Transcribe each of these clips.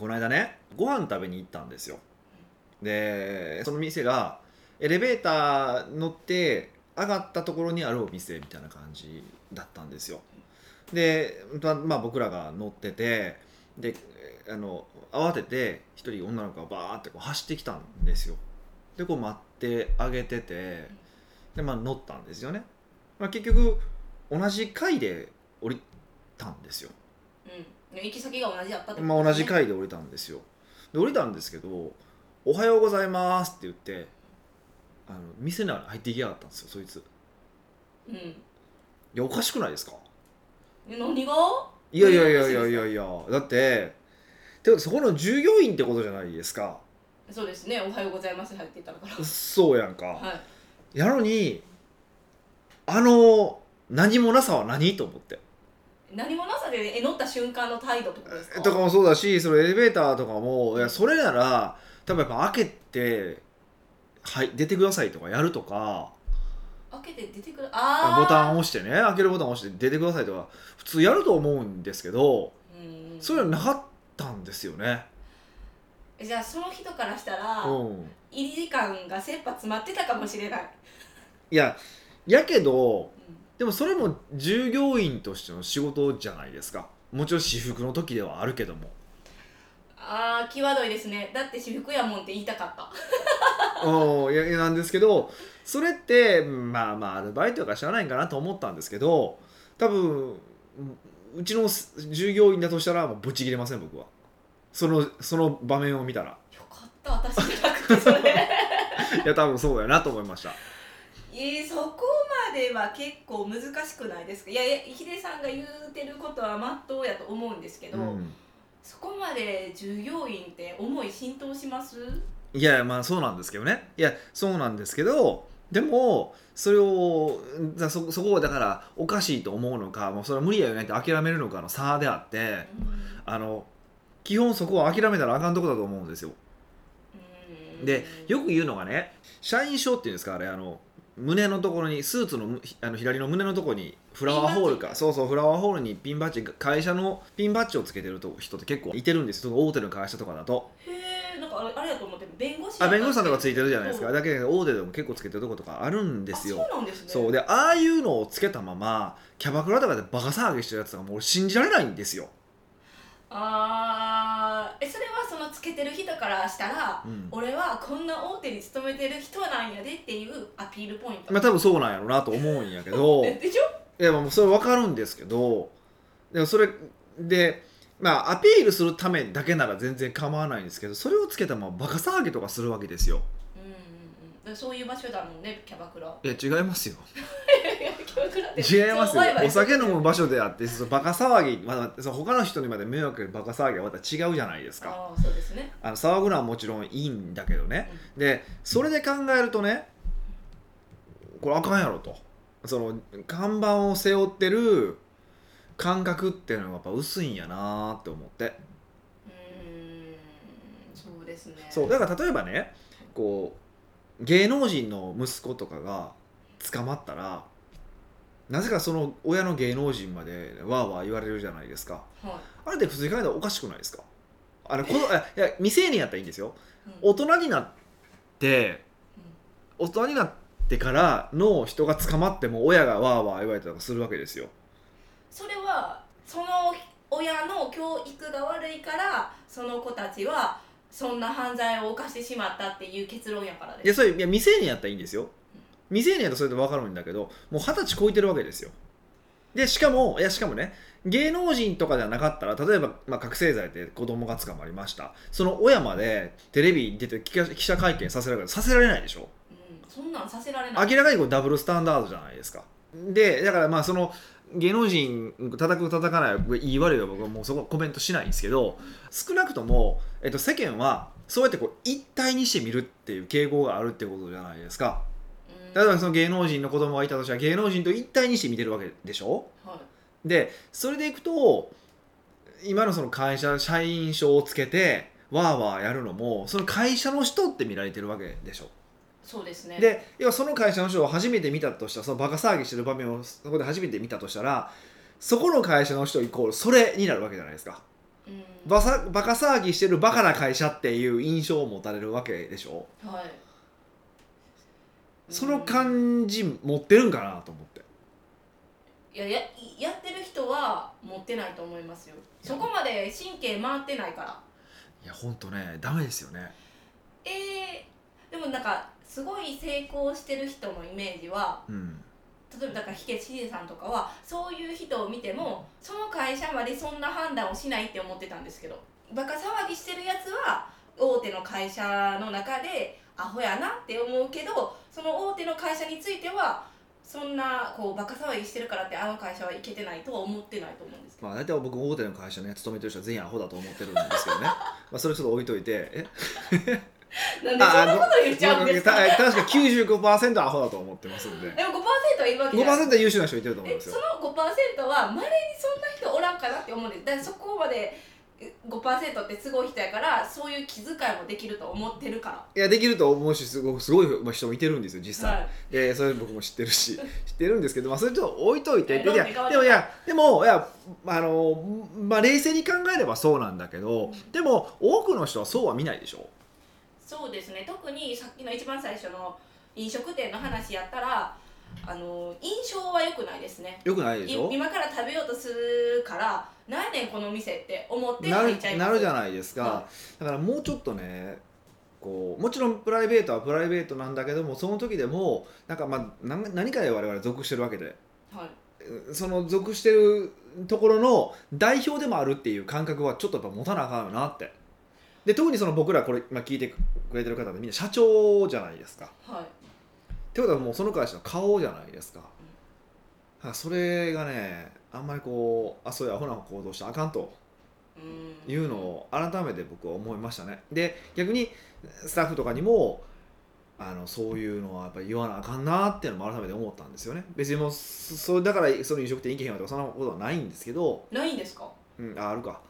この間ねご飯食べに行ったんですよ。でその店がエレベーター乗って上がったところにあるお店みたいな感じだったんですよ。で、まあ、僕らが乗っててであの慌てて一人女の子がバーってこう走ってきたんですよ。でこう待ってあげててで、まあ、乗ったんですよね、まあ、結局同じ階で降りたんですよ。うん。行き先が同じやったってことまあ、同じ階で降りたんですよ。で降りたんですけど「おはようございます」って言ってあの店に入っていきやがったんですよそいつ。うん。いやおかしくないですか？え何が？いやいやいやいやいやいや。だっててかそこの従業員ってことじゃないですか。そうですね。おはようございます入ってたから。そうやんか、はい。やのにあの何もなさは何と思って何もなさでえ乗った瞬間の態度とですか？とかもそうだしそのエレベーターとかもいやそれなら多分やっぱ開けて、はい、出てくださいとかやるとか。開けて出てくるあー。ボタンを押してね開けるボタンを押して出てくださいとか普通やると思うんですけどうん。そういうのなかったんですよね。じゃあその人からしたら、うん、入り時間が切羽詰まってたかもしれない、いややけどうんでもそれも従業員としての仕事じゃないですか。もちろん私服の時ではあるけども。あー際どいですね。だって私服やもんって言いたかった。うんいやいやなんですけどそれってまあまあアルバイトか知らないんかなと思ったんですけど多分うちの従業員だとしたらもうぶち切れません僕は。そのその場面を見たら。よかった。私じゃなくてそれ。いや多分そうだよなと思いましたえー、そこまでは結構難しくないですか？いやヒデさんが言うてることはまっとうやと思うんですけど、うん。そこまで従業員って思い浸透します？いやまあそうなんですけどね。いやそうなんですけどでもそれをだそそこをだからおかしいと思うのかもうそれは無理やよねって諦めるのかの差であってあの基本そこは諦めたらあかんとこだと思うんですよ。うん。でよく言うのがね社員証っていうんですかあれあの胸のところにスーツのむあの左の胸のところにフラワーホールか。そうそうフラワーホールにピンバッジ会社のピンバッジをつけてると人って結構いてるんです大手の会社とかだと。へえんかあれあれやと思って弁護士あ弁護士さんとかついてるじゃないですか。だけど大手でも結構つけてるとことかあるんですよ。あそうなんですね。そう。でああいうのをつけたままキャバクラとかでバカ騒ぎしてるやつがもう俺信じられないんですよ、あーえそれはそのつけてる人からしたら、うん。俺はこんな大手に勤めてる人なんやでっていうアピールポイント、まあ多分そうなんやろうなと思うんやけど。え でしょ？いやもうそれ分かるんですけど。でもそれでまあアピールするためだけなら全然構わないんですけどそれをつけたままバカ騒ぎとかするわけですよ。うんうんうん。だからそういう場所だもんねキャバクラいや違いますよキャバクラって違いますよお酒飲む場所であってそのバカ騒ぎ、まあ、その他の人にまで迷惑バカ騒ぎはまた違うじゃないですか。ああそうですね。あの騒ぐのはもちろんいいんだけどね。でそれで考えるとねこれあかんやろと。その看板を背負ってる感覚っていうのがやっぱ薄いんやなって思って。うーんそうですね。そうだから例えばねこう芸能人の息子とかが捕まったらなぜかその親の芸能人までわーわー言われるじゃないですか。はい。あれって普通に考えたらおかしくないですか？あれこのあいや未成年やったらいいんですよ。うん。大人になって大人になってからの人が捕まっても親がわーわー言われたりするわけですよ。それはその親の教育が悪いからその子たちはそんな犯罪を犯してしまったっていう結論やからです。いやそれいや未成年やったらいいんですよ未成年やったらそれで分かるんだけどもう二十歳超えてるわけですよ。でしかもいやしかもね芸能人とかではなかったら例えば、まあ、覚醒剤で子供が捕まりました。その親までテレビに出て記者記者会見させられるさせられないでしょ。うん、そんなんさせられない。明らかにこうダブルスタンダードじゃないですか。でだからまあその芸能人叩く叩かない言い悪いは僕はもうそこはコメントしないんですけど少なくとも、えっと、世間はそうやってこう一体にして見るっていう傾向があるってことじゃないですか。うん例えばその芸能人の子供がいたとしたら芸能人と一体にして見てるわけでしょ？はい。でそれでいくと今のその会社社員証をつけてわーわーやるのもその会社の人って見られてるわけでしょ？そうですね。で要はその会社の人を初めて見たとしたらそのバカ騒ぎしてる場面をそこで初めて見たとしたらそこの会社の人イコールそれになるわけじゃないですか。うん。バサバカ騒ぎしてるバカな会社っていう印象を持たれるわけでしょ？はいその感じ持ってるんかなと思って。いやややってる人は持ってないと思いますよ。そこまで神経回ってないから。いやほんとねダメですよね。えー、でもなんかすごい成功してる人のイメージはうん。例えばだから火消しさんとかはそういう人を見てもその会社までそんな判断をしないって思ってたんですけどバカ騒ぎしてるやつは大手の会社の中でアホやなって思うけどその大手の会社についてはそんなこうバカ騒ぎしてるからってあの会社はいけてないとは思ってないと思うんですけど。まあ大体僕大手の会社ね勤めてる人は全員アホだと思ってるんですけどね。まあそれちょっと置いといて。え？なんでそんなこと言っちゃうんですか？た確か95%アホだと思ってますんで。でも5%はいるわけじゃない5%は優秀な人いてると思うんですよ。の5%はまれにそんな人おらんかなって思うんです。だからそこまでえ5%ってすごい人やからそういう気遣いもできると思ってるかいやできると思うしすごすごい人もいてるんですよ実際、らはい。でそれ僕も知ってるし 知ってるんですけど、まあ、それちょっと置いといてえでもいやでもいやあの、まあ、冷静に考えればそうなんだけどでも多くの人はそうは見ないでしょ？そうですね。特にさっきの一番最初の飲食店の話やったらあの印象は良くないですね。よくないでしょ？い今から食べようとするから何やねんこの店って思ってな入っちゃいます？るなるじゃないですか、はだからもうちょっとねこうもちろんプライベートはプライベートなんだけどもその時でもなんかまあ何何かで我々属してるわけで。はい。その属してるところの代表でもあるっていう感覚はちょっとやっぱ持たなあかんよなって。で特にその僕らこれ今聞いてくれてる方ってみんな社長じゃないですか。はい。ってことはもうその会社の顔じゃないですか,、それがねあんまりこうあそういうアホな行動したらあかんとうん。いうのを改めて僕は思いましたね。で逆にスタッフとかにもあのそういうのはやっぱり言わなあかんなっていうのも改めて思ったんですよね。別にもうそだからその飲食店行けへんわとかそんなことはないんですけど、ないんですか？うん、ああるか。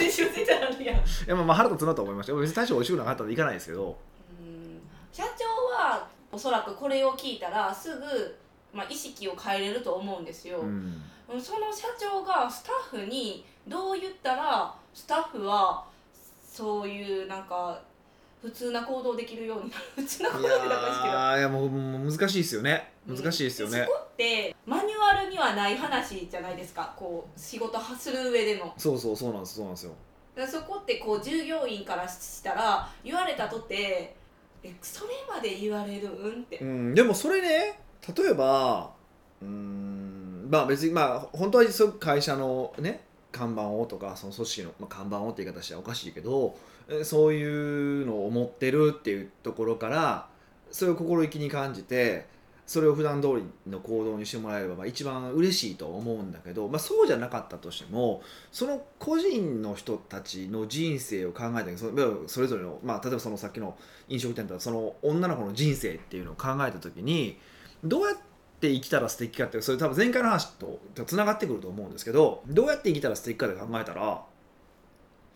いやいやまあまあ腹立つなと思いました。別に大して美味しくなかったら行かないですけど。うん。社長はおそらくこれを聞いたらすぐ、まあ、意識を変えれると思うんですよ、うん。その社長がスタッフにどう言ったらスタッフはそういうなんか普通な行動できるようになる。普通な行い動ってなんかですけど。いやもう難しいですよね。難しいですよね、そこってマニュアルにはない話じゃないですか。こう仕事する上での。そうそうそうなんですそうなんですよ。そこってこう従業員からしたら言われたとてえそれまで言われるん？って。うん、でもそれね例えばうんまあ別にまあ本当はそ会社のね看板をとかその組織の、まあ、看板をって言い方したらおかしいけどそういうのを持ってるっていうところからそれを心意気に感じてそれを普段通りの行動にしてもらえればまあ一番嬉しいと思うんだけど、まあ、そうじゃなかったとしてもその個人の人たちの人生を考えたりそそれぞれの、まあ、例えばそのさっきの飲食店だったらその女の子の人生っていうのを考えた時にどうやって生きたら素敵かってそれ多分前回の話とつながってくると思うんですけどどうやって生きたら素敵かで考えたら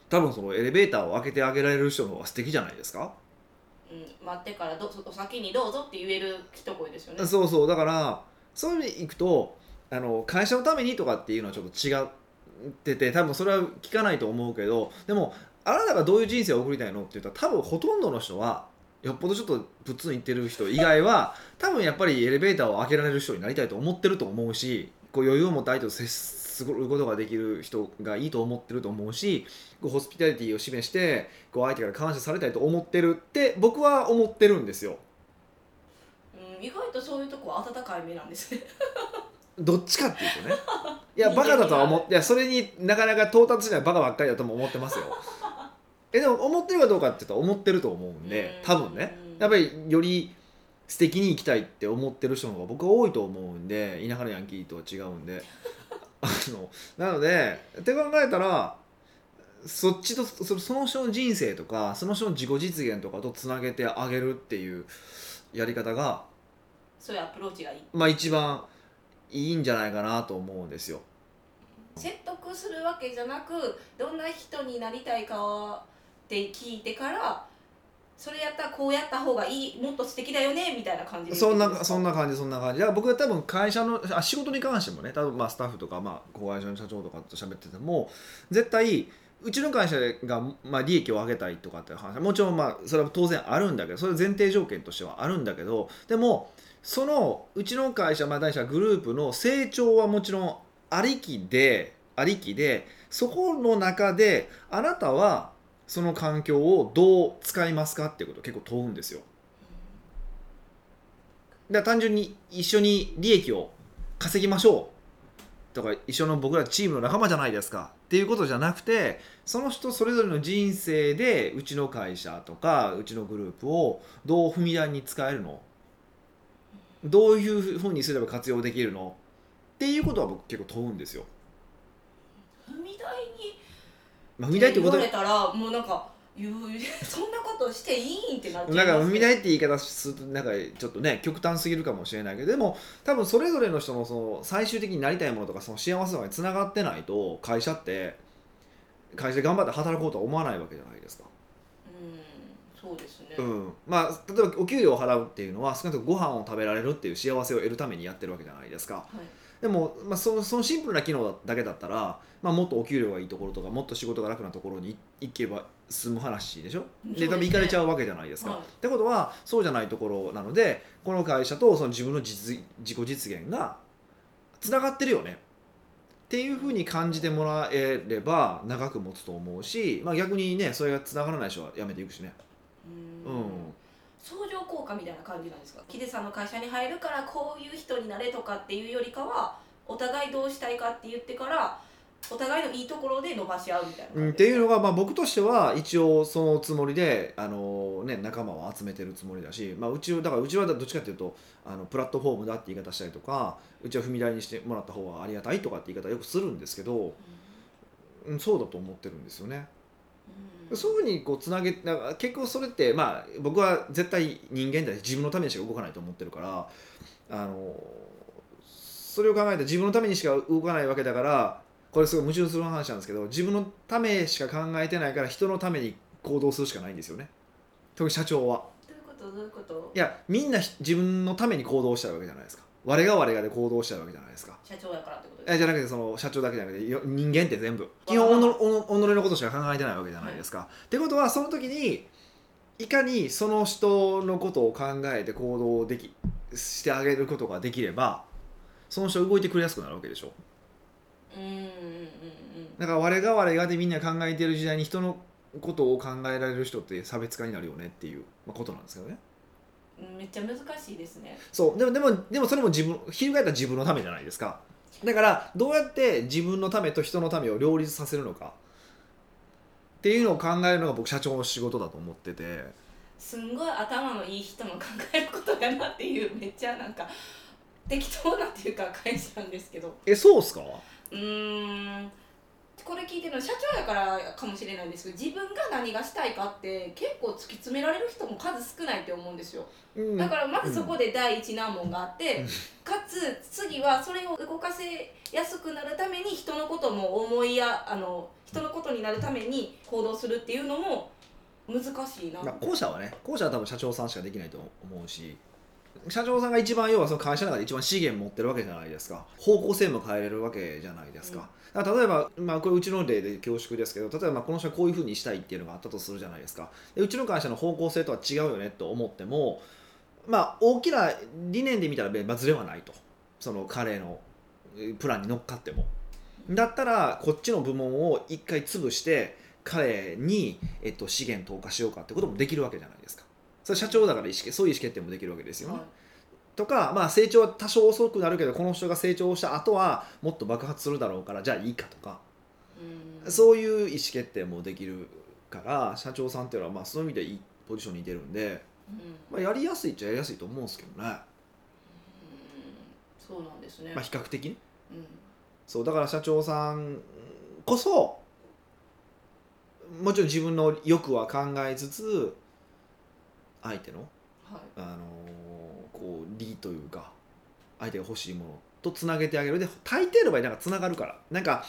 多分そのエレベーターを開けてあげられる人の方が素敵じゃないですか？うん、待ってからどお先にどうぞって言える一声ですよね。そうそうだからそういう意味でいくとあの会社のためにとかっていうのはちょっと違ってて多分それは聞かないと思うけどでもあなたがどういう人生を送りたいのって言ったら多分ほとんどの人はよっぽどちょっとプッツン言ってる人以外は多分やっぱりエレベーターを開けられる人になりたいと思ってると思うしこう余裕を持って相手と接することができる人がいいと思ってると思うしこうホスピタリティを示してこう相手から感謝されたいと思ってるって僕は思ってるんですよ。うん、意外とそういうとこは温かい目なんですね。どっちかっていうとね。いやバカだとは思っていやそれになかなか到達しないばかばっかりだとも思ってますよえでも思ってるかどうかって言ったら思ってると思うんで多分ね。やっぱりより素敵に生きたいって思ってる人の方が僕は多いと思うんで田舎のヤンキーとは違うんで。あのなのでって考えたらそっちとそその人の人生とかその人の自己実現とかとつなげてあげるっていうやり方がそういうアプローチがいい。まあ一番いいんじゃないかなと思うんですよ。説得するわけじゃなくどんな人になりたいかって聞いてからそれやったらこうやった方がいいもっと素敵だよねみたいな感じでそんなそんな感じそんな感じ。だから僕は多分会社のあ仕事に関してもね多分まあスタッフとかまあ子会社の社長とかと喋ってても絶対うちの会社が、まあ、利益を上げたいとかっていう話。はもちろんまあそれは当然あるんだけどそれ前提条件としてはあるんだけどでもそのうちの会社まあ大社グループの成長はもちろんありきでありきでそこの中であなたはその環境をどう使いますかっていうことを結構問うんですよ。だから単純に一緒に利益を稼ぎましょうとか一緒の僕らチームの仲間じゃないですかっていうことじゃなくてその人それぞれの人生でうちの会社とかうちのグループをどう踏み台に使えるの？どういうふうにすれば活用できるの？っていうことは僕結構問うんですよ。踏み台まあ、踏み台ってこと言われたらもうなんか言う そんなことしていいんってなっちゃいますなんか踏み台って言い方するとなんかちょっとね極端すぎるかもしれないけどでも多分それぞれの人のその最終的になりたいものとかその幸せとかにつながってないと会社って会社で頑張って働こうとは思わないわけじゃないですか。うんそうですね、うん、まあ例えばお給料を払うっていうのは少なくともご飯を食べられるっていう幸せを得るためにやってるわけじゃないですか。はいでも、まあ、そのそのシンプルな機能だけだったら、まあ、もっとお給料がいいところとかもっと仕事が楽なところに行けば済む話でしょ？で多分行かれちゃうわけじゃないですか。はいってことはそうじゃないところなのでこの会社とその自分の実自己実現がつながってるよね。っていうふうに感じてもらえれば長く持つと思うし、まあ、逆にねそれがつながらない人は辞めていくしね。うん。うん相乗効果みたいな感じなんですか？ヒデさんの会社に入るからこういう人になれとかっていうよりかはお互いどうしたいかって言ってからお互いのいいところで伸ばし合うみたいなうん、っていうのが、まあ、僕としては一応そのつもりで、あのね、仲間を集めてるつもりだし、まあ、うちだからうちはどっちかっていうとあのプラットフォームだって言い方したりとかうちは踏み台にしてもらった方がありがたいとかって言い方よくするんですけど、うん、そうだと思ってるんですよね。うん。そういうふうにこうつなげだから結局それって、まあ、僕は絶対人間で自分のためにしか動かないと思ってるからあのそれを考えたら自分のためにしか動かないわけだからこれすごい矛盾する話なんですけど自分のためしか考えてないから人のために行動するしかないんですよね。特に社長は。どういうこと？どういうこと？いやみんなひ自分のために行動したいわけじゃないですか我が我がで行動したいわけじゃないですか社長やからってことですえじゃなくてその社長だけじゃなくてよ人間って全部基本おのおの己のことしか考えてないわけじゃないですか。ってことはその時にいかにその人のことを考えて行動できしてあげることができればその人動いてくれやすくなるわけでしょ。うんうんうんうんだから我が我がでみんな考えてる時代に人のことを考えられる人って差別化になるよねっていうまあことなんですけどね。うんめっちゃ難しいですね。そう。でもでもでもそれも自分翻ったら自分のためじゃないですか。だからどうやって自分のためと人のためを両立させるのか。っていうのを考えるのが僕社長の仕事だと思ってて。すんごい頭のいい人の考えることだなっていうめっちゃなんか適当なっていうか返しなんですけど。えそうっすか？うーんこれ聞いてるの社長やからかもしれないんですけど自分が何がしたいかって結構突き詰められる人も数少ないって思うんですよ。うん。だからまずそこで第一難問があって、うん。かつ次はそれを動かせやすくなるために人のことも思いやあの人のことになるために行動するっていうのも難しいな、まあ、後者はね後者は多分社長さんしかできないと思うし社長さんが一番要はその会社の中で一番資源持ってるわけじゃないですか。方向性も変えれるわけじゃないですか,、だから例えば、まあ、これうちの例で恐縮ですけど例えばまあこの人はこういうふうにしたいっていうのがあったとするじゃないですか。でうちの会社の方向性とは違うよねと思ってもまあ大きな理念で見たらまあずれはないと。その彼のえプランに乗っかっても。だったらこっちの部門を一回潰して彼に、えっと、資源投下しようかってこともできるわけじゃないですかそれ社長だから意思そういう意思決定もできるわけですよね、はい。とか、まあ、成長は多少遅くなるけどこの人が成長した後はもっと爆発するだろうからじゃあいいかとか、うん。そういう意思決定もできるから社長さんっていうのはまあそういう意味でいいポジションにいてるんで、うん。まあ、やりやすいっちゃやりやすいと思うんですけどね、うん。そうなんですね、まあ、比較的ね。うん。そうだから社長さんこそもちろん自分の欲は考えつつ相手の、はい。あのーこう利というか相手が欲しいものとつなげてあげる。で大抵の場合なんかつながるから。なんか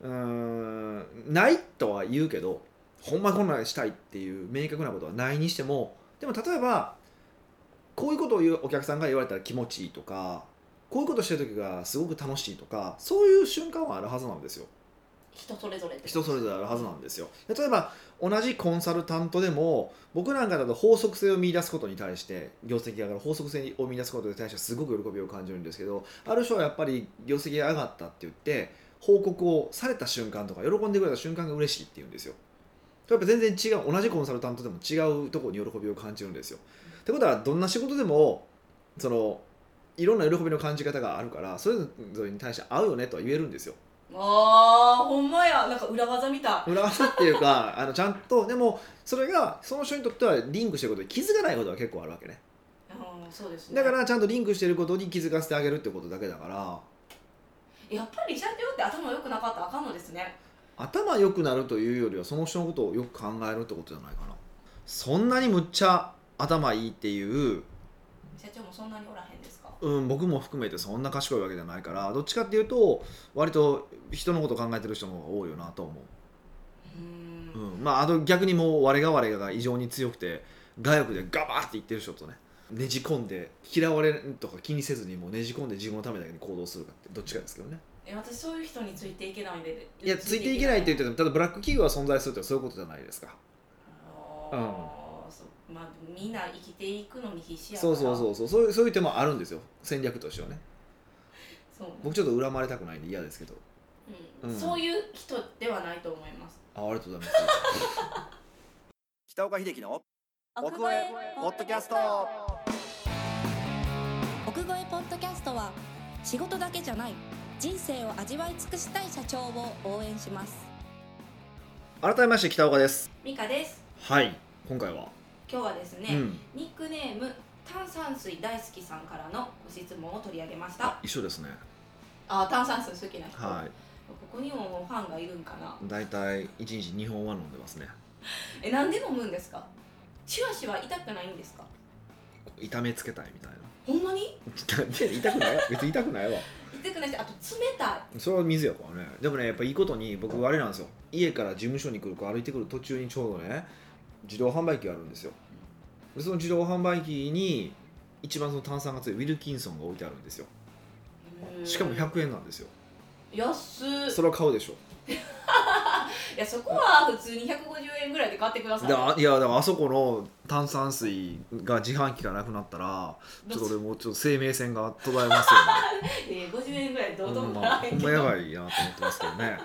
うーんないとは言うけどほんまこんなんしたいっていう明確なことはないにしてもでも例えばこういうことを言うお客さんが言われたら気持ちいいとかこういうことしてる時がすごく楽しいとかそういう瞬間はあるはずなんですよ。人それぞれ人それぞれあるはずなんですよ。例えば同じコンサルタントでも僕なんかだと法則性を見出すことに対して業績が上がる法則性を見出すことに対してすごく喜びを感じるんですけどある人はやっぱり業績が上がったって言って報告をされた瞬間とか喜んでくれた瞬間が嬉しいって言うんですよ。やっぱ全然違う同じコンサルタントでも違うところに喜びを感じるんですよ。ってことはどんな仕事でもそのいろんな喜びの感じ方があるからそれぞれに対して合うよねとは言えるんですよ。あーほんまや。なんか裏技みたい。裏技っていうか あのちゃんとでもそれがその人にとってはリンクしてることに気づかないことが結構あるわけね。うんそうですね。だからちゃんとリンクしてることに気づかせてあげるってことだけだから。やっぱり社長って頭良くなかったらあかんのですね。頭良くなるというよりはその人のことをよく考えるってことじゃないかな。そんなにむっちゃ頭いいっていう、社長もそんなにおらへんですか？うん、僕も含めてそんな賢いわけじゃないからどっちかっていうと割と人のことを考えてる人の方が多いよなと思う。ーう、うん、まああと逆にもう我が我がが異常に強くて外欲でガバーって言ってる人とねねじ込んで嫌われるとか気にせずにもうねじ込んで自分のためだけに行動するかってどっちかですけどね。え私そういう人についていけないんでいやついていけないって言っててもただブラック企業が存在するってそういうことじゃないですか。うまあみんな生きていくのに必死やかそらうそうそうそう。そういうそういう手もあるんですよ。戦略としてはね。そう。僕ちょっと恨まれたくないんで嫌ですけど。うん。うんそういう人ではないと思います。あありがとうございます。北岡秀樹の奥越えポッドキャスト。奥越えポッドキャストは仕事だけじゃない。人生を味わい尽くしたい社長を応援します。改めまして北岡です。ミカです。はい。今回は、今日はですね、うん。ニックネーム炭酸水大好きさんからのご質問を取り上げました。あ一緒ですね。あ炭酸水好きな人、はここにもファンがいるんかな。い大体1日2本は飲んでますね。えなんで飲むんですか？シュワシュワ痛くないんですか？痛めつけたいみたいな。ほんまに？で痛くない？別に痛くないわ。痛くないしあと冷たい。それは水やからね。でもねやっぱいいことに僕あれなんですよ。家から事務所に来るか歩いてくる途中にちょうどね自動販売機があるんですよ。でその自動販売機に一番その炭酸が強いウィルキンソンが置いてあるんですよ。しかも100円なんですよ。安っ。それは買うでしょ。いやそこは普通に150円ぐらいで買ってください。であいやだからあそこの炭酸水が自販機がなくなったらちょっと俺もうちょっと生命線が途絶えますよね。えー、50円ぐらいでどうとほんもならまほんへんけど、まやばいなと思ってますけどね。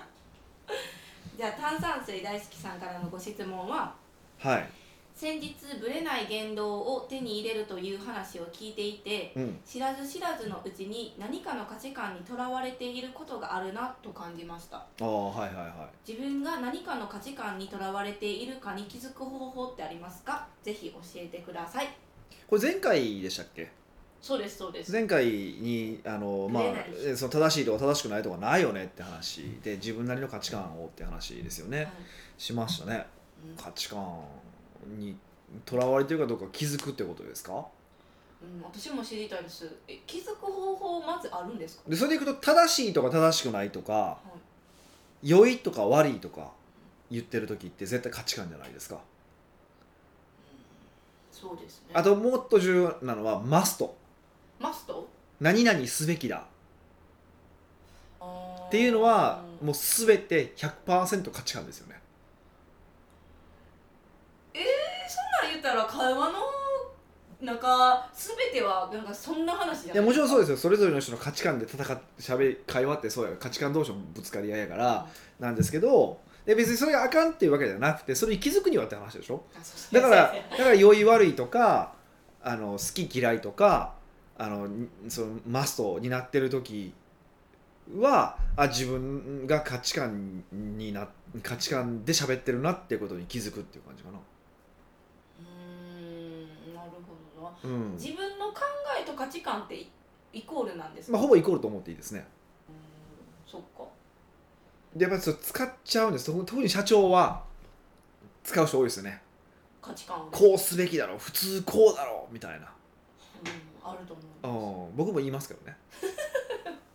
じゃあ炭酸水大好きさんからのご質問は？はい先日ブレない言動を手に入れるという話を聞いていてうん。知らず知らずのうちに何かの価値観にとらわれていることがあるなと感じました。ああはいはいは自分が何かの価値観にとらわれているかに気づく方法ってありますか？ぜひ教えてください。いこれ前回でしたっけ？そうですそうです。前回にあの、まあその正しいとか正しくないとかないよねって話で自分なりの価値観をって話ですよね、はい。しましたね。うん。価値観にとらわれてるかどうか気づくってことですか？うん、私も知りたいです。え気づく方法まずあるんですか、でそれでいくと正しいとか正しくないとかはい。良いとか悪いとか言ってる時って絶対価値観じゃないですか。そうですね。あともっと重要なのはマストマスト何々すべきだ。っっていうのはもう全て100%価値観ですよねそんなん言ったら会話のなんか全てはなんかそんな話じゃい。やもちろんそうですすよ。それぞれの人の価値観で戦ってしゃべり会話ってそうや価値観同士のぶつかり合いやからなんですけどで別にそれがあかんっていうわけじゃなくてそれに気づくにはって話でしょ？だからだから良い悪いとかあの好き嫌いとかあのにそのマストになってる時はあ自分が価値観にな価値観で喋ってるなっていうことに気づくっていう感じかな。うん。自分の考えと価値観ってイイコールなんですか、まあ、ほぼイコールと思っていいですね。うーん。そっか。でやっぱりそれ使っちゃうんです。特特に社長は使う人多いですよね。価値観を。こうすべきだろう。普通こうだろう。みたいな、うん、あるとう思ん、僕も言いますけどね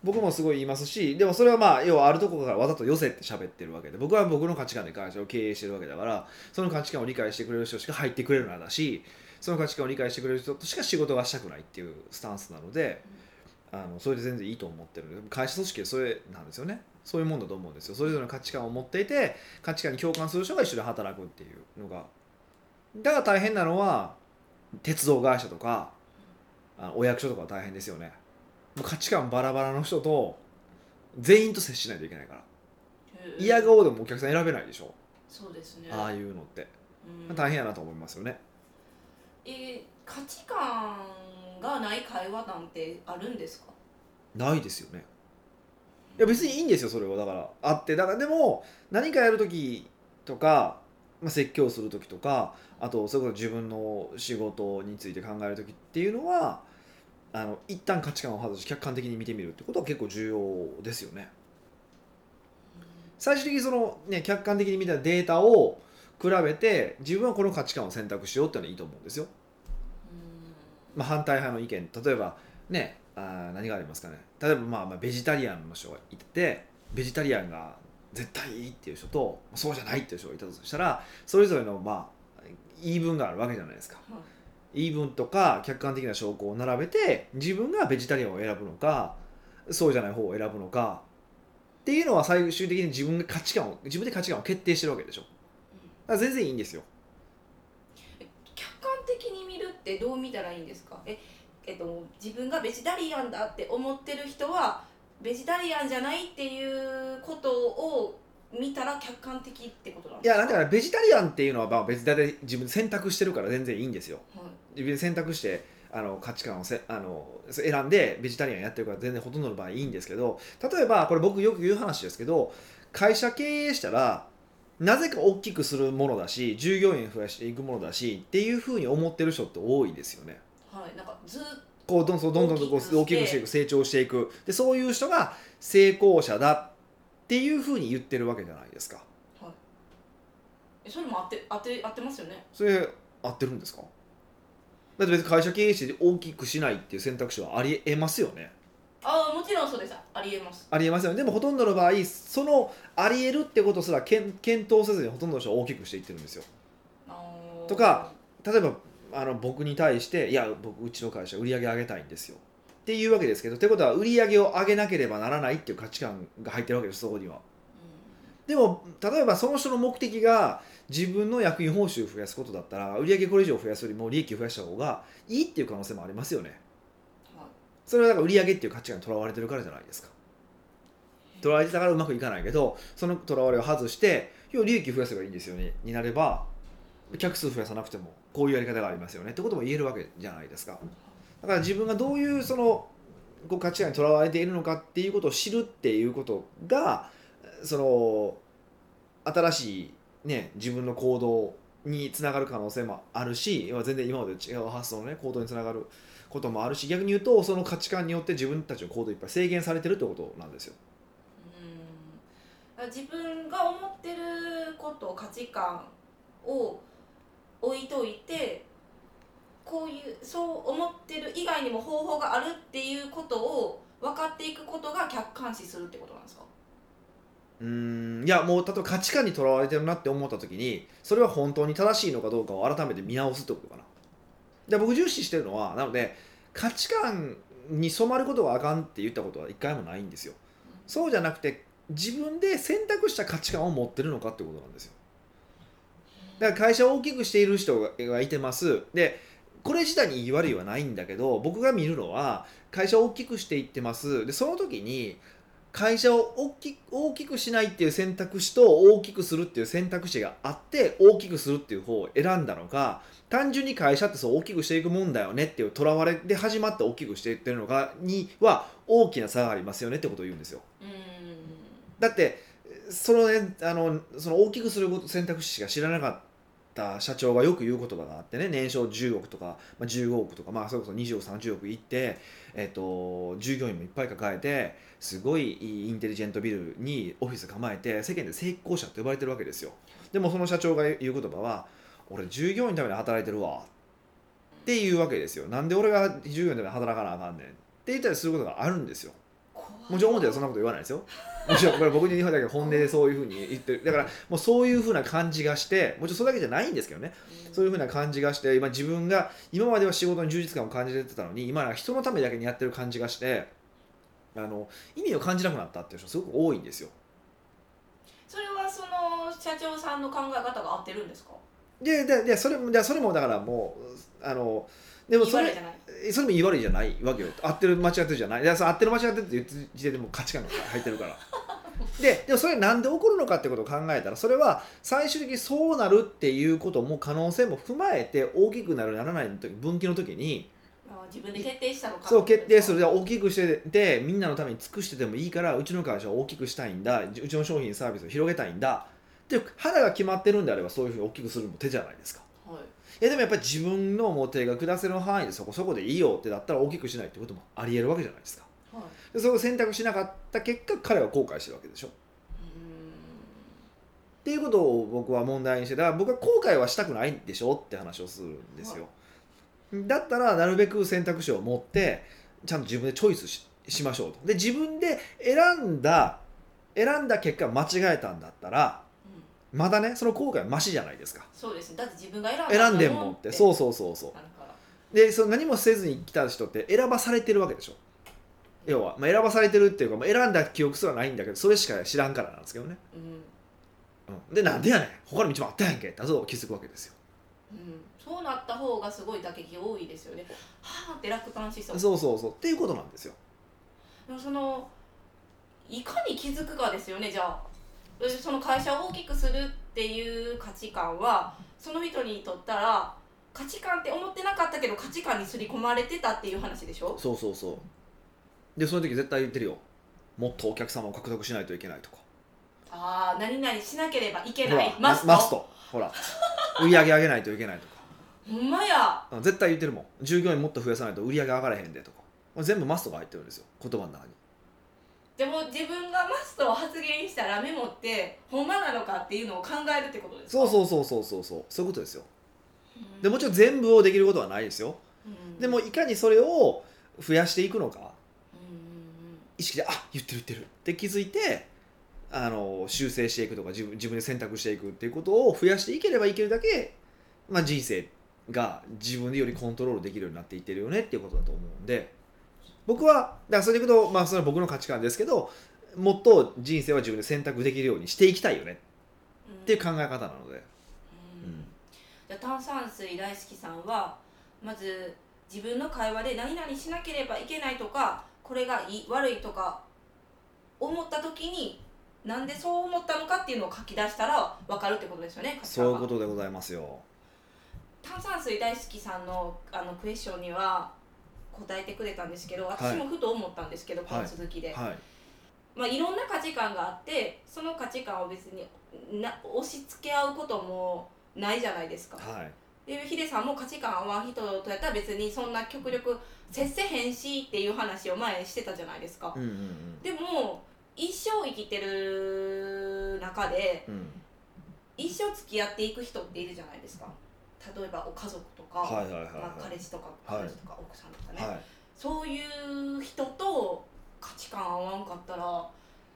僕もすごい言いますしでもそれはまあ要はあるところからわざと寄せて喋ってるわけで僕は僕の価値観で会社を経営してるわけだからその価値観を理解してくれる人しか入ってくれるのだしその価値観を理解してくれる人としか仕事がしたくないっていうスタンスなのであのそれで全然いいと思ってる会社組織はそれなんですよね。そういうもんだと思うんですよ。それぞれの価値観を持っていて価値観に共感する人が一緒に働くっていうのが。だから大変なのは鉄道会社とかあお役所とかは大変ですよね。価値観バラバラの人と全員と接しないといけないから。嫌顔でもお客さん選べないでしょ。そうですね。ああいうのって。うん。大変やなと思いますよね。えー価値観がない会話なんてあるんですか？ないですよね。いや別にいいんですよそれは。だからあって。だからでも何かやる時とか、まあ、説教する時とかあとそれこそ自分の仕事について考える時っていうのはあの一旦価値観を外し客観的に見てみるってことは結構重要ですよね。最終的にその、ね、客観的に見たデータを比べて自分はこの価値観を選択しようっていうのはいいと思うんですよ。うん。まあ、反対派の意見。例えばねあー何がありますかね。例えばまあまあベジタリアンの人がいてベジタリアンが絶対いいっていう人とそうじゃないっていう人がいたとしたらそれぞれのまあ言い分があるわけじゃないですか。はい言い分とか客観的な証拠を並べて自分がベジタリアンを選ぶのかそうじゃない方を選ぶのかっていうのは最終的に自分が価値観を自分で価値観を決定してるわけでしょ。だから全然いいんですよ。客観的に見るってどう見たらいいんですか？え、えっと、自分がベジタリアンだって思ってる人はベジタリアンじゃないっていうことを見たら客観的ってことなんいやだからベジタリアンっていうのはまあ別で自分で選択してるから全然いいんですよ。はい。自分で選択してあの価値観をせあの選んでベジタリアンやってるから全然ほとんどの場合いいんですけど例えばこれ僕よく言う話ですけど会社経営したらなぜか大きくするものだし従業員増やしていくものだしっていうふうに思ってる人って多いですよね。はい、なんかずっこうどんどんどんどんどんこう大きくして大きくしていく成長していく。でそういう人が成功者だっていうふうに言ってるわけじゃないですか。えそれも合って合って合ってますよね。それ合ってるんですか？だって別に会社経営して大きくしないっていう選択肢はありえますよね。ああもちろんそうです。ありえます。ありえますよね。でもほとんどの場合そのありえるってことすら検検討せずにほとんどの人は大きくしていってるんですよ。とか例えばあの僕に対して「いや僕うちの会社売り上げ上げたいんですよ」っていうわけですけどってことは売り上げを上げなければならないっていう価値観が入ってるわけですそこには。でも例えばその人の目的が自分の役員報酬を増やすことだったら売り上げこれ以上増やすよりも利益を増やした方がいいっていう可能性もありますよね。それはだから売り上げっていう価値観にとらわれてるからじゃないですか。とらわれてたからうまくいかないけどそのとらわれを外して要は利益増やせばいいんですよね。になれば客数増やさなくてもこういうやり方がありますよね。ってことも言えるわけじゃないですかだから自分がどういうそのこう価値観にとらわれているのかっていうことを知るっていうことがその新しい、ね、自分の行動につながる可能性もあるし全然今まで違う発想の、ね、行動につながることもあるし逆に言うとその価値観によって自分たちの行動いっぱい制限されてるってことなんですよ。うん自分が思ってること価値観を置いといてこういうそう思ってる以外にも方法があるっていうことを分かっていくことが客観視するってことなんですか？うんいやもう例えば価値観にとらわれてるなって思った時にそれは本当に正しいのかどうかを改めて見直すってことかな。で僕重視してるのはなので価値観に染まることがあかんって言ったことは一回もないんですよ。そうじゃなくて自分で選択した価値観を持ってるのかってことなんですよ。だから会社を大きくしている人がいてますでこれ自体に悪いはないんだけど僕が見るのは会社を大きくしていってます。でその時に会社を大き大きくしないっていう選択肢と大きくするっていう選択肢があって大きくするっていう方を選んだのか単純に会社ってそう大きくしていくもんだよねっていうとらわれで始まって大きくしていってるのかには大きな差がありますよねってことを言うんですよ。うん。だってその,、ね、あのその大きくすること選択肢しか知らなかったた社長がよく言う言葉があってね年商10億とか、まあ、15億とか、まあ、それこそ20億30億いって、えっと従業員もいっぱい抱えてすごいインテリジェントビルにオフィス構えて世間で成功者って呼ばれてるわけですよ。でもその社長が言う言葉は俺従業員のために働いてるわ。っていうわけですよ。なんで俺が従業員のために働かなあかんねん。って言ったりすることがあるんですよ。もちろん表ではそんなこと言わないですよ。もちろんこれ僕に日本だけど本音でそういうふうに言ってる。だからもうそういうふうな感じがして、もちろんそれだけじゃないんですけどね。そういうふうな感じがして、今自分が今までは仕事に充実感を感じてたのに、今は人のためだけにやってる感じがして、あの意味を感じなくなったっていう人すごく多いんですよそれはその社長さんの考え方が合ってるんですか？でででそれもでそれもだからもうあのでもそれそれも言い悪いじゃないわけよ。合ってる間違ってるじゃない。いやその合ってる間違ってるって言ってる時点でもう価値観が入ってるから。ででもそれなんで起こるのかってことを考えたらそれは最終的にそうなるっていうことも可能性も踏まえて大きくなるならないの時分岐の時に。あ自分で決定したのかそう決定する。大きくしててみんなのために尽くしててもいいからうちの会社を大きくしたいんだ。うちの商品サービスを広げたいんだっていう腹が決まってるんであればそういうふうに大きくするのも手じゃないですか。はい。いやでもやっぱり自分のもう手が下せる範囲でそこそこでいいよってだったら大きくしないってこともありえるわけじゃないですか。はい。でそれを選択しなかった結果彼は後悔してるわけでしょ。っうていうことを僕は問題にしてだから僕は後悔はしたくないんでしょって話をするんですよ、だったらなるべく選択肢を持ってちゃんと自分でチョイスししましょうと。で自分で選んだ選んだ結果間違えたんだったらまだねその後悔はマシじゃないですか。そうですね。だって自分が選んだ選んでんもんって。そううそうそう。そうでその何もせずに来た人って選ばされてるわけでしょ。要は、まあ、選ばされてるっていうか、まあ、選んだ記憶すらないんだけどそれしか知らんからなんですけどね、うん。うん、でなんでやねん。他の道もあったやんけってそう気づくわけですよ。うん。そうなった方がすごい打撃多いですよね。はあって落胆しそう。そうそうそう。っていうことなんですよ。でもそのいかに気づくかですよねじゃあ。えその会社を大きくするっていう価値観はその人にとったら価値観って思ってなかったけど価値観に刷り込まれてたっていう話でしょ？そうそうそう。でその時絶対言ってるよ。もっとお客様を獲得しないといけないとか。ああ何々しなければいけない。マストマストほら。売り上げ上げないといけないとか。ほんまや。あ絶対言ってるもん。従業員もっと増やさないと売り上げ上がらへんでとか。全部マストが入ってるんですよ。言葉の中にでも自分がマストを発言したらメモってほんまなのかっていうのを考えるってことですか？そうそうそうそうそうそう。そういうことですよ。うん。でもちろん全部をできることはないですよ。うん。でもいかにそれを増やしていくのか。うんうん意識であ言ってる言ってる。って気づいてあの修正していくとか自分自分で選択していくっていうことを増やしていければいけるだけ、まあ、人生が自分でよりコントロールできるようになっていってるよねっていうことだと思うんで僕はだからそれでいくと、まあ、それは僕の価値観ですけどもっと人生は自分で選択できるようにしていきたいよね。うんっていう考え方なので、うん。じゃあ炭酸水大好きさんはまず自分の会話で何々しなければいけないとかこれがいい悪いとか思った時になんでそう思ったのかっていうのを書き出したら分かるってことですよねそういうことでございますよ。炭酸水大好きさんのあのクエスチョンには答えてくれたんですけど私もふと思ったんですけど、この続きで、はい。まあ、いろんな価値観があってその価値観を別にな押し付け合うこともないじゃないですか。はい。でヒデさんも価値観合わん人とやったら別にそんな極力接せへんしっていう話を前にしてたじゃないですか。うんうんでも一生生きてる中でうんうん。一生付き合っていく人っているじゃないですか。例えばお家族とか、はいはいはいはい。まあ、彼氏とかはい。彼女とか奥さんとかね、はい。そういう人と価値観合わんかったら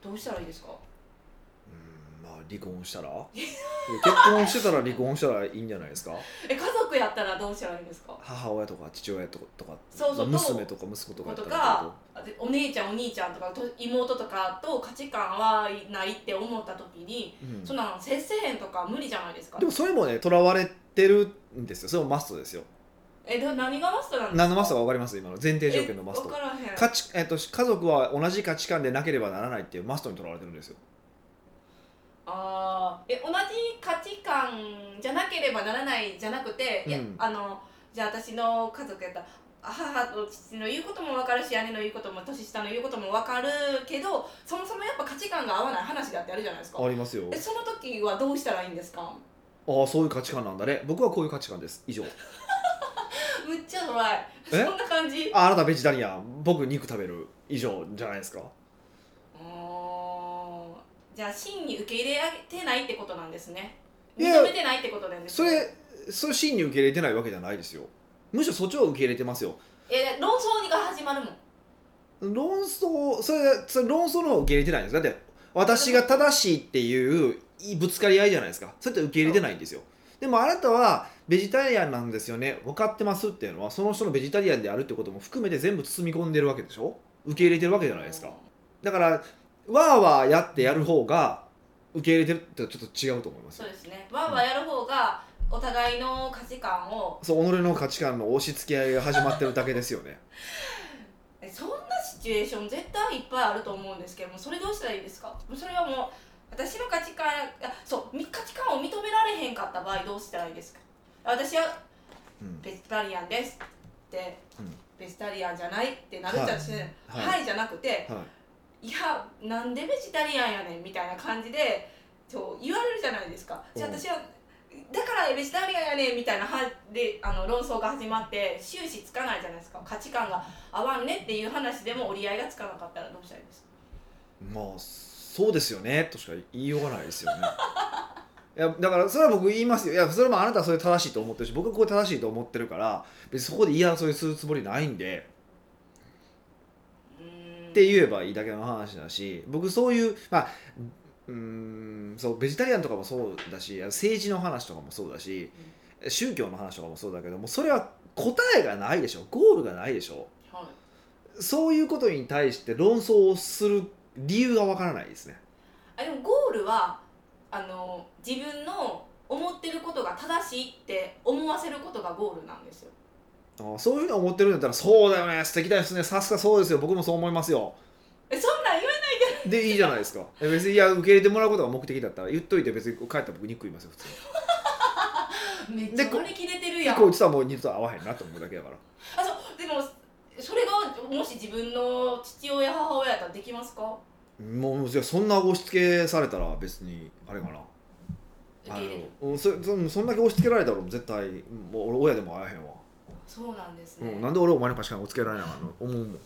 どうしたらいいですか？うんまあ離婚したら？結婚してたら離婚したらいいんじゃないですか？え家族やったらどうしたらいいんですか？母親とか父親とかとかそうそうまあ娘とか息子とかとらかでお姉ちゃんお兄ちゃんとかと妹とかと価値観はないって思った時にうんそんなの接せへんとか無理じゃないですかでもそれもねとらわれてるんですよ。それもマストですよ。えで何がマストなんですか？何のマストか分かります今の前提条件のマスえト分からへん。価値、えっと、家族は同じ価値観でなければならないっていうマストにとらわれてるんですよ。あーえ同じ価値観じゃなければならないじゃなくて、いやうんあのじゃあ私の家族やったら母と父の言うことも分かるし姉の言うことも年下の言うことも分かるけどそもそもやっぱ価値観が合わない話だってあるじゃないですか。ありますよ。えその時はどうしたらいいんですか？ああそういう価値観なんだね。僕はこういう価値観です。以上。むっちゃドライ。え？そんな感じ？ああなたベジタリアン。僕肉食べる。以上じゃないですか。あー。じゃあ真に受け入れてないってことなんですね。いや認めてないってことなんですね。それそれ真に受け入れてないわけじゃないですよ。むしろそっちを受け入れてますよ。え論争が始まるもん。論争それそれ論争の方を受け入れてないんです。だって私が正しいっていうぶつかり合いじゃないですか。それって受け入れてないんですよ。でもあなたはベジタリアンなんですよね。分かってますっていうのはその人のベジタリアンであるってことも含めて全部包み込んでるわけでしょ。受け入れてるわけじゃないですか。だからわーわーやってやる方が受け入れてるってちょっと違うと思いますそうですね。わーわーやる方がお互いの価値観をそう己の価値観の押し付け合いが始まってるだけですよね。えそんなシチュエーション絶対いっぱいあると思うんですけどもそれどうしたらいいですか？それはもう私の価値観あそうみ価値観を認められへんかった場合どうしたらいいですか？私はうん。ベジタリアンですって、うん。ベジタリアンじゃないってなるじゃんはい、はい。じゃなくてはい。いやなんでベジタリアンやねんみたいな感じでそう言われるじゃないですか。じゃ私はだからベジタリアンやねんみたいなはであの論争が始まって終始つかないじゃないですか。価値観が合わんねっていう話でも折り合いがつかなかったらどうしたらいいですか？まあそうですよねとしか言いようがないですよね。いやだからそれは僕言いますよ。いやそれもあなたはそれ正しいと思ってるし僕はこれ正しいと思ってるから別にそこで言い争いするつもりないんで。って言えばいいだけの話だし僕そういうまあうーんそうベジタリアンとかもそうだし政治の話とかもそうだし宗教の話とかもそうだけどもそれは答えがないでしょ。ゴールがないでしょ。はい。そういうことに対して論争をする理由がわからないですね。あでもゴールはあの自分の思ってることが正しいって思わせることがゴールなんですよ。あそういうふうに思ってるんだったらそうだよね。素敵ですね。さすがそうですよ。僕もそう思いますよ。えそんなん言えで。いいじゃないですか。え別にいや受け入れてもらうことが目的だったら言っといて別に帰ったら僕肉食いますよ普通に。めっちゃ割り切れてるやん。でこいつとはもう二度と合わへんなと思うだけだから。あそう。でもそれがもし自分の父親母親やったらできますか？もうそんな押し付けされたら別にあれかな。あのうんそそそんだけ押し付けられたら絶対もう俺親でも会えへんわ、そうなんですね、うん、なんで俺お前の価値観押し付けられなあかんの？思うもん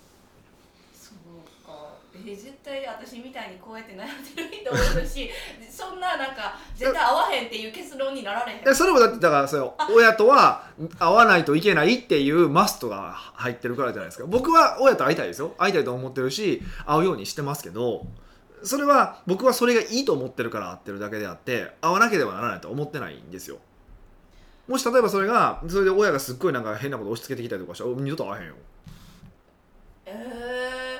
えー絶対私みたいにこうやって悩んでる人おるし そんななんか絶対合わへんっていう結論になられへん。でそれもだってだからそれ親とは会わないといけないっていうマストが入ってるからじゃないですか。僕は親と会いたいですよ。会いたいと思ってるし会うようにしてますけどそれは僕はそれがいいと思ってるから会ってるだけであって会わなければならないとは思ってないんですよ。もし例えばそれがそれで親がすっごいなんか変なこと押し付けてきたりとかしたら二度と会えへんよ。え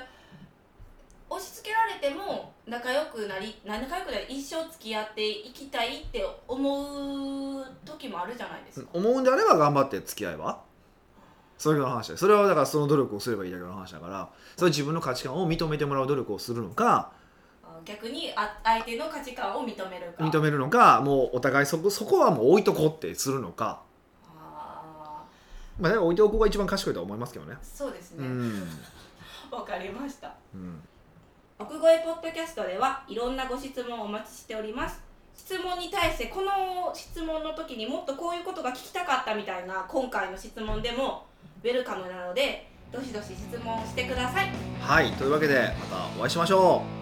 ー、押し付けられても仲良くなり仲良くなり一生付き合っていきたいって思う時もあるじゃないですか、思うんであれば頑張って付き合えばそういう話。でそれはだからその努力をすればいいだけの話だから。それは自分の価値観を認めてもらう努力をするのかあ逆にあ相手の価値観を認めるか。認めるのかもうお互いそこそこはもう置いとこうってするのか、あまあ、置いておくが一番賢いとは思いますけどね。ーそうですね。うん、わ、かりました。うん、奥越ポッドキャストではいろんなご質問をお待ちしております。質問に対してこの質問の時にもっとこういうことが聞きたかったみたいな今回の質問でもウェルカムなのでどしどし質問してください。はいというわけでまたお会いしましょう。